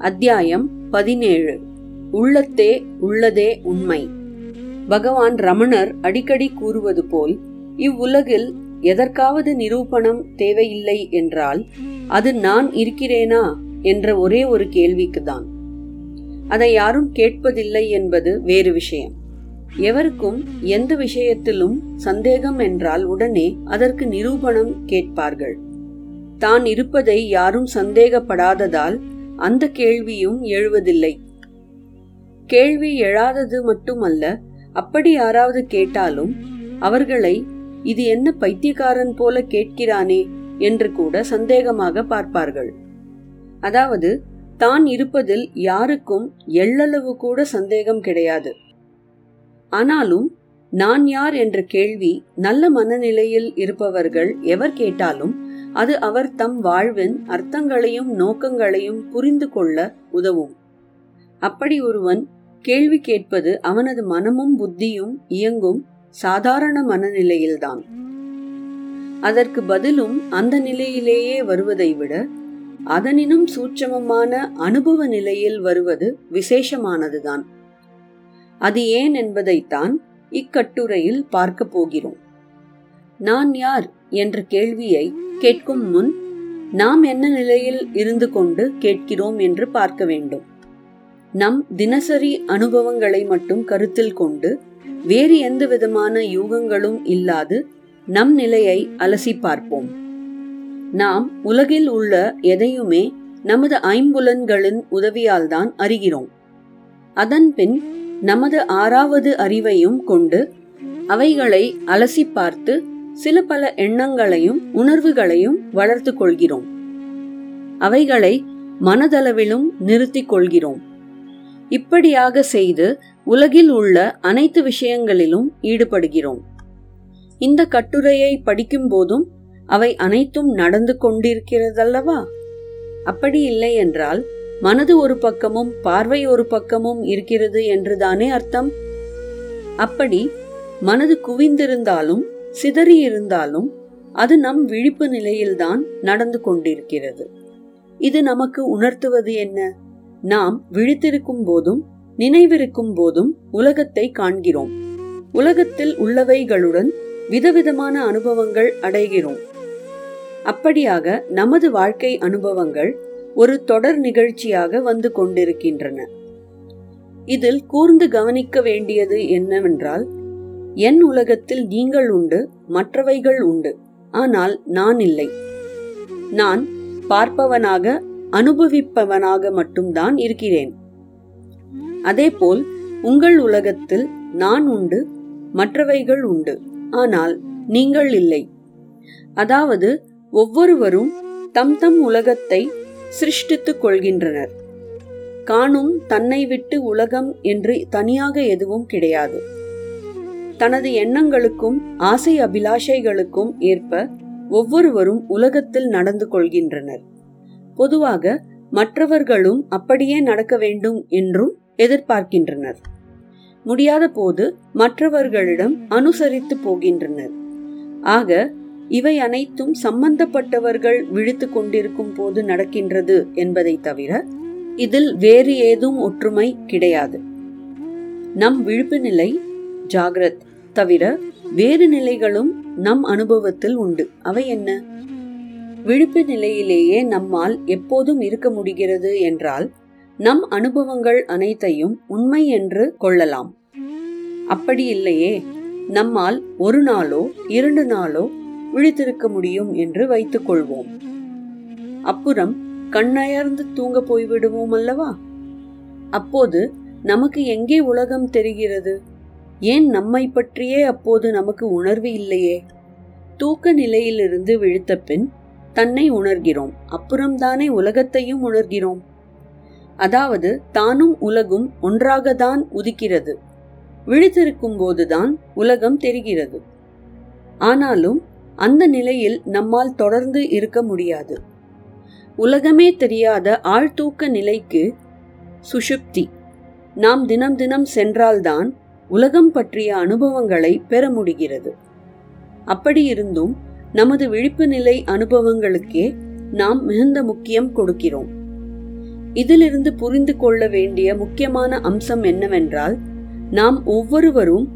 அத்தியாயம் பதினேழு. உள்ளத்தே உள்ளதே உண்மை. பகவான் ரமணர் அடிக்கடி கூறுவது போல் இவ்வுலகில் எதற்காவது நிரூபணம் தேவையில்லை என்றால் அது நான் இருக்கிறேனா என்ற ஒரே ஒரு கேள்விக்குதான் அதை யாரும் கேட்பதில்லை என்பது வேறு விஷயம். எவருக்கும் எந்த விஷயத்திலும் சந்தேகம் என்றால் உடனே அதற்கு நிரூபணம் கேட்பார்கள். தான் இருப்பதை யாரும் சந்தேகப்படாததால் அந்த கேள்வியும் எழுவதில்லை. கேள்வி எழாதது மட்டுமல்ல அப்படி யாராவது கேட்டாலும் அவர்களை இது என்ன பைத்தியக்காரன் போல கேட்கிறானே? என்று கூட சந்தேகமாக பார்ப்பார்கள். அதாவது தான் இருப்பதில் யாருக்கும் எள்ளளவு கூட சந்தேகம் கிடையாது. ஆனாலும் நான் யார்? என்ற கேள்வி நல்ல மனநிலையில் இருப்பவர்கள் எவர் கேட்டாலும் அது அவர் தம் வாழ்வின் அர்த்தங்களையும் நோக்கங்களையும் புரிந்து கொள்ள உதவும். அப்படி ஒருவன் கேள்வி கேட்பது அவனது மனமும் புத்தியும் இயங்கும் சாதாரண மனநிலையில்தான். அதற்கு பதிலும் அந்த நிலையிலேயே வருவதை விட அதனினும் சூட்சமமான அனுபவ நிலையில் வருவது விசேஷமானதுதான். அது ஏன் என்பதைத்தான் இக்கட்டுரையில் பார்க்க போகிறோம். நான் யார்? என்ற கேள்வியை கேட்கும் முன் நாம் என்ன நிலையில் இருந்து கொண்டு கேட்கிறோம் என்று பார்க்க வேண்டும். நம் தினசரி அனுபவங்களை மட்டும் கருத்தில் கொண்டு வேறு எந்த விதமான யூகங்களும் இல்லாது நம் நிலையை அலசி பார்ப்போம். நாம் உலகில் உள்ள எதையுமே நமது ஐம்புலன்களின் உதவியால் தான் அறிகிறோம் அதன்பின் நமது ஆறாவது அறிவையும் கொண்டு அவைகளை அலசி பார்த்து சில பல எண்ணங்களையும் உணர்வுகளையும் வளர்த்து கொள்கிறோம். அவைகளை மனதளவிலும் நிறுத்திக் கொள்கிறோம். இப்படியாக செய்து உலகில் உள்ள அனைத்து விஷயங்களிலும் ஈடுபடுகிறோம். இந்த கட்டுரையை படிக்கும் போதும் அவை அனைத்தும் நடந்து கொண்டிருக்கிறதல்லவா? அப்படி இல்லை என்றால் மனது ஒரு பக்கமும் பார்வை ஒரு பக்கமும் இருக்கிறது என்றுதானே அர்த்தம்? அப்படி மனது குவிந்திருந்தாலும் சிதறி இருந்தாலும் அது நம் விழிப்பு நிலையில்தான் நடந்து கொண்டிருக்கிறது. இது நமக்கு உணர்த்துவது என்ன? நாம் விழித்திருக்கும் போதும் நினைவிருக்கும் போதும் உலகத்தை காண்கிறோம். உலகத்தில் உள்ளவைகளுடன் விதவிதமான அனுபவங்கள் அடைகிறோம். அப்படியாக நமது வாழ்க்கை அனுபவங்கள் ஒரு தொடர் நிகழ்ச்சியாக வந்து கொண்டிருக்கின்றன. இதில் கூர்ந்து கவனிக்க வேண்டியது என்னவென்றால் என் உலகத்தில் நீங்கள் உண்டு மற்றவைகள் உண்டு. ஆனால் நான் இல்லை. நான் பார்ப்பவனாக அனுபவிப்பவனாக மட்டும்தான் இருக்கிறேன். அதேபோல் உங்கள் உலகத்தில் நான் உண்டு மற்றவைகள் உண்டு. ஆனால் நீங்கள் இல்லை. அதாவது ஒவ்வொருவரும் தம் தம் உலகத்தை சிருஷ்டித்துக் கொள்கின்றனர். காணும் தன்னை விட்டு உலகம் என்று தனியாக எதுவும் கிடையாது. தனது எண்ணங்களுக்கும் ஆசை அபிலாஷைகளுக்கும் ஏற்ப ஒவ்வொருவரும் உலகத்தில் நடந்து கொள்கின்றனர். பொதுவாக மற்றவர்களும் அப்படியே நடக்க வேண்டும் என்றும் எதிர்பார்க்கின்றனர். முடியாத போது மற்றவர்களிடம் அனுசரித்து போகின்றனர். ஆக இவை அனைத்தும் சம்பந்தப்பட்டவர்கள் விழித்து கொண்டிருக்கும் போது நடக்கின்றது என்பதை தவிர இதில் வேறு ஏதும் ஒற்றுமை கிடையாது. நம் விழிப்பு நிலை ஜாகிரத். தவிர வேறு நிலைகளும் நம் அனுபவத்தில் உண்டு. அவை என்ன? விழிப்பு நிலையிலேயே நம்மால் எப்போதும் இருக்க முடிகிறது என்றால் நம் அனுபவங்கள் அனைத்தையும் உண்மை என்று கொள்ளலாம். அப்படி இல்லையே நம்மால் ஒரு நாளோ இரண்டு நாளோ விழித்திருக்க முடியும் என்று வைத்துக் கொள்வோம். அப்புறம் கண்ணயர்ந்து தூங்க போய்விடுவோம் அல்லவா? அப்போது நமக்கு எங்கே உலகம் தெரிகிறது? ஏன் நம்மை பற்றியே அப்போது நமக்கு உணர்வு இல்லையே? தூக்க நிலையிலிருந்து விழுத்த பின் தன்னை உணர்கிறோம். அப்புறம்தானே உலகத்தையும் உணர்கிறோம். அதாவது தானும் உலகும் ஒன்றாகத்தான் உதிக்கிறது. விழித்திருக்கும் போதுதான் உலகம் தெரிகிறது. ஆனாலும் அந்த நிலையில் நம்மால் தொடர்ந்து இருக்க முடியாது. உலகமே தெரியாத ஆழ்தூக்க நிலைக்கு சுஷுப்தி நாம் தினம் தினம் சென்றால்தான் உலகம் பற்றிய அனுபவங்களை பெற முடிகிறது. அப்படியிருந்தும் நமது விழிப்பு நிலை அனுபவங்களுக்கே நாம் மிகுந்த முக்கியம் கொடுக்கிறோம். இதிலிருந்து புரிந்து கொள்ள வேண்டிய முக்கியமான அம்சம் என்னவென்றால் நாம் ஒவ்வொருவரும்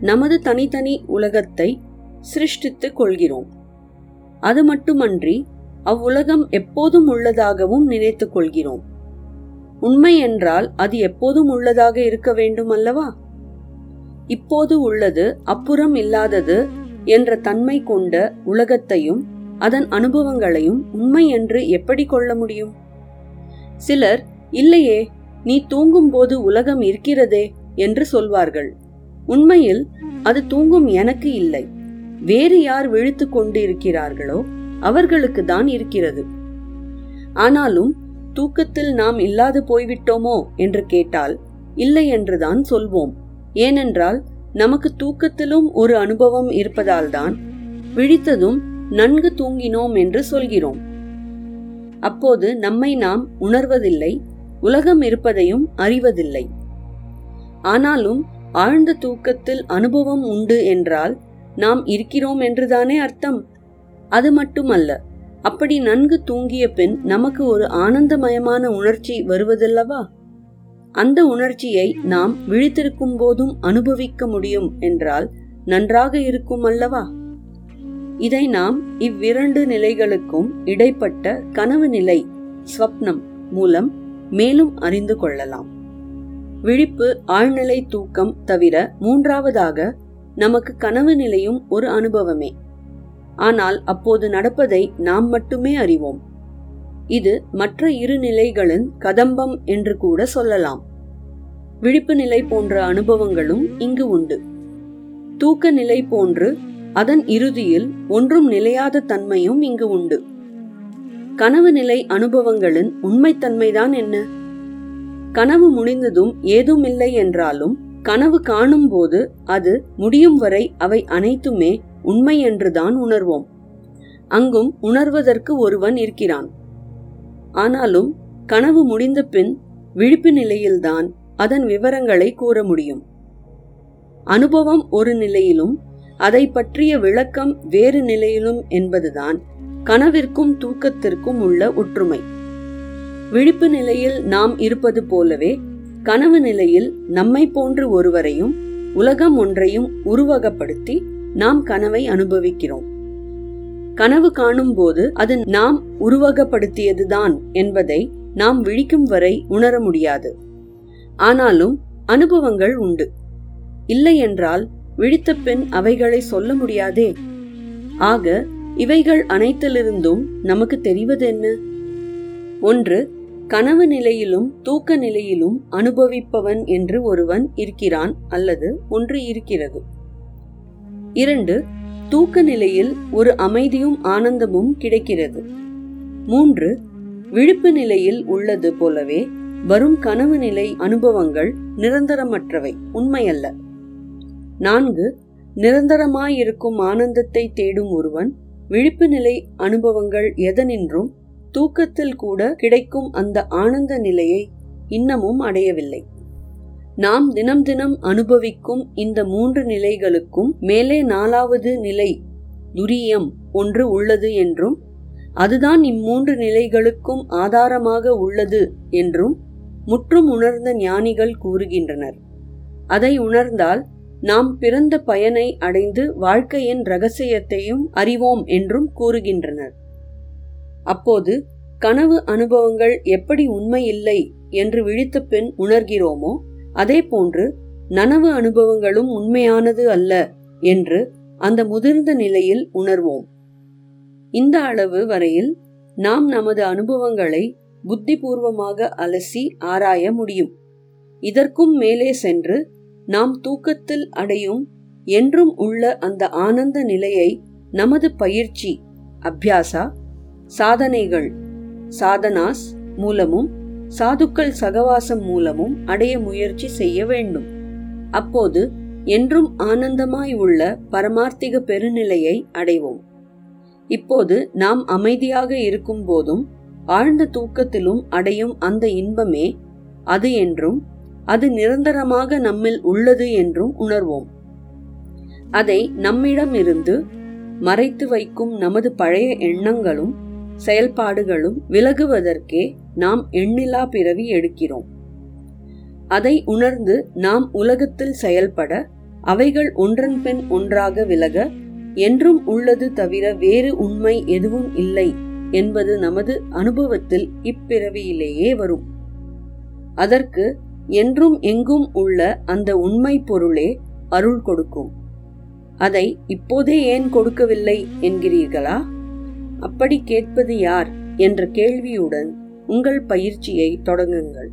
நமது தனித்தனி உலகத்தை சிருஷ்டித்துக் கொள்கிறோம். அது மட்டுமன்றி அவ்வுலகம் எப்போதும் உள்ளதாகவும் நினைத்துக் கொள்கிறோம். உண்மை என்றால் அது எப்போதும் உள்ளதாக இருக்க வேண்டும் அல்லவா? இப்போது உள்ளது அப்புறம் இல்லாதது என்ற தன்மை கொண்ட உலகத்தையும் அதன் அனுபவங்களையும் உண்மை என்று எப்படி கொள்ள முடியும்? சிலர் இல்லையே நீ தூங்கும்போது உலகம் இருக்கிறதே என்று சொல்வார்கள். உண்மையில் அது தூங்கும் எனக்கு இல்லை. வேறு யார் விழித்து கொண்டு இருக்கிறார்களோ அவர்களுக்கு தான் இருக்கிறது. ஆனாலும் தூக்கத்தில் நாம் இல்லாது போய்விட்டோமோ என்று கேட்டால் இல்லை என்றுதான் சொல்வோம். ஏனென்றால் நமக்கு தூக்கத்திலும் ஒரு அனுபவம் இருப்பதால்தான் விழித்ததும் நன்கு தூங்கினோம் என்று சொல்கிறோம். அப்போது நம்மை நாம் உணர்வதில்லை உலகம் இருப்பதையும் அறிவதில்லை. ஆனாலும் ஆழ்ந்த தூக்கத்தில் அனுபவம் உண்டு என்றால் நாம் இருக்கிறோம் என்றுதானே அர்த்தம்? அது மட்டுமல்ல அப்படி நன்கு தூங்கிய பின் நமக்கு ஒரு ஆனந்தமயமான உணர்ச்சி வருவதல்லவா? அந்த உணர்ச்சியை நாம் விழித்திருக்கும் போதும் அனுபவிக்க முடியும் என்றால் நன்றாக இருக்கும் அல்லவா? இதை நாம் இவ்விரண்டு நிலைகளுக்கும் இடைப்பட்ட கனவு நிலை ஸ்வப்னம் மூலம் மேலும் அறிந்து கொள்ளலாம். விழிப்பு ஆழ்நிலை தூக்கம் தவிர மூன்றாவதாக நமக்கு கனவு நிலையும் ஒரு அனுபவமே. ஆனால் அப்போது நடப்பதை நாம் மட்டுமே அறிவோம். இது மற்ற இரு நிலைகளின் கதம்பம் என்று கூட சொல்லலாம். விழிப்பு நிலை போன்ற அனுபவங்களும் இங்கு உண்டு. தூக்க நிலை போன்று அதன் இறுதியில் ஒன்றும் நிலையாத தன்மையும் இங்கு உண்டு. கனவு நிலை அனுபவங்களின் உண்மைத்தன்மைதான் என்ன? கனவு முடிந்ததும் ஏதும் இல்லை என்றாலும் கனவு காணும் போது அது முடியும் வரை அவை அனைத்துமே உண்மை என்றுதான் உணர்வோம். அங்கும் உணர்வதற்கு ஒருவன் இருக்கிறான். ஆனாலும் கனவு முடிந்த பின் விழிப்பு நிலையில்தான் அதன் விவரங்களை கூற முடியும். அனுபவம் ஒரு நிலையிலும் அதை பற்றிய விளக்கம் வேறு நிலையிலும் என்பதுதான் கனவிற்கும் தூக்கத்திற்கும் உள்ள ஒற்றுமை. விழிப்பு நிலையில் நாம் இருப்பது போலவே கனவு நிலையில் நம்மை போன்று ஒருவரையும் உலகம் ஒன்றையும் உருவகப்படுத்தி நாம் கனவை அனுபவிக்கிறோம். கனவு காணும் போது அது நாம் உருவகப்படுத்தியதுதான் என்பதை நாம் விழிக்கும் வரை உணர முடியாது. ஆனாலும் அனுபவங்கள் உண்டு. இல்லை என்றால் விழித்த பின் அவைகளை சொல்ல முடியாதே. ஆக இவைகள் அனைத்திலிருந்தும் நமக்கு தெரிவது என்ன ஒன்று கனவு நிலையிலும் தூக்க நிலையிலும் அனுபவிப்பவன் என்று ஒருவன் இருக்கிறான் அல்லது ஒன்று இருக்கிறது. இரண்டு தூக்க நிலையில் ஒரு அமைதியும் ஆனந்தமும் கிடைக்கிறது. மூன்று விழிப்பு நிலையில் உள்ளது போலவே வரும் கனவு நிலை அனுபவங்கள் நிரந்தரமற்றவை உண்மையல்ல. நான்கு நிரந்தரமாயிருக்கும் ஆனந்தத்தை தேடும் ஒருவன் விழிப்பு நிலை அனுபவங்கள் எதனின்றும் தூக்கத்தில் கூட கிடைக்கும் அந்த ஆனந்த நிலையை இன்னமும் அடையவில்லை. நாம் தினம் தினம் அனுபவிக்கும் இந்த மூன்று நிலைகளுக்கும் மேலே நாலாவது நிலை துரியம் ஒன்று உள்ளது என்றும் அதுதான் இம்மூன்று நிலைகளுக்கும் ஆதாரமாக உள்ளது என்றும் முற்றும் உணர்ந்த ஞானிகள் கூறுகின்றனர். அதை உணர்ந்தால் நாம் பிறந்த பயனை அடைந்து வாழ்க்கையின் ரகசியத்தையும் அறிவோம் என்றும் கூறுகின்றனர். அப்போது கனவு அனுபவங்கள் எப்படி உண்மையில்லை என்று விழித்த பின் உணர்கிறோமோ அதே போன்று நனவு அனுபவங்களும் உண்மையானது அல்ல என்று அந்த முதிர்ந்த நிலையில் உணர்வோம். இந்த அளவு வரையில் நாம் நமது அனுபவங்களை புத்திபூர்வமாக அலசி ஆராய முடியும். இதற்கும் மேலே சென்று நாம் தூக்கத்தில் அடையும் என்றும் உள்ள அந்த ஆனந்த நிலையை நமது பயிற்சி அபியாசா சாதனைகள் சாதனாஸ் மூலமும் சாதுக்கள் சகவாசம் மூலமும் அடைய முயற்சி செய்ய வேண்டும். அப்போது என்றும் ஆனந்தமாய் உள்ள பரமார்த்திக பெருநிலையை அடைவோம். இப்போது நாம் அமைதியாக இருக்கும் போதும் ஆழ்ந்த தூக்கத்திலும் அடையும் அந்த இன்பமே அது என்றும் அது நிரந்தரமாக நம்மில் உள்ளது என்றும் உணர்வோம். அதை நம்மிடம் இருந்து மறைத்து வைக்கும் நமது பழைய எண்ணங்களும் செயல்பாடுகளும் விலகுவதற்கே நாம் எண்ணிலா பிறவி எடுக்கிறோம். அதை உணர்ந்து நாம் உலகத்தில் செயல்பட அவைகள் ஒன்றன்பின் ஒன்றாக விலக என்றும் உள்ளது தவிர வேறு உண்மை எதுவும் இல்லை என்பது நமது அனுபவத்தில் இப்பிறவியிலேயே வரும். அதற்கு என்றும் எங்கும் உள்ள அந்த உண்மை பொருளே அருள் கொடுக்கும். அதை இப்போதே ஏன் கொடுக்கவில்லை என்கிறீர்களா? அப்படி கேட்பது யார்? என்ற கேள்வியுடன் உங்கள் பயிற்சியை தொடங்குங்கள்.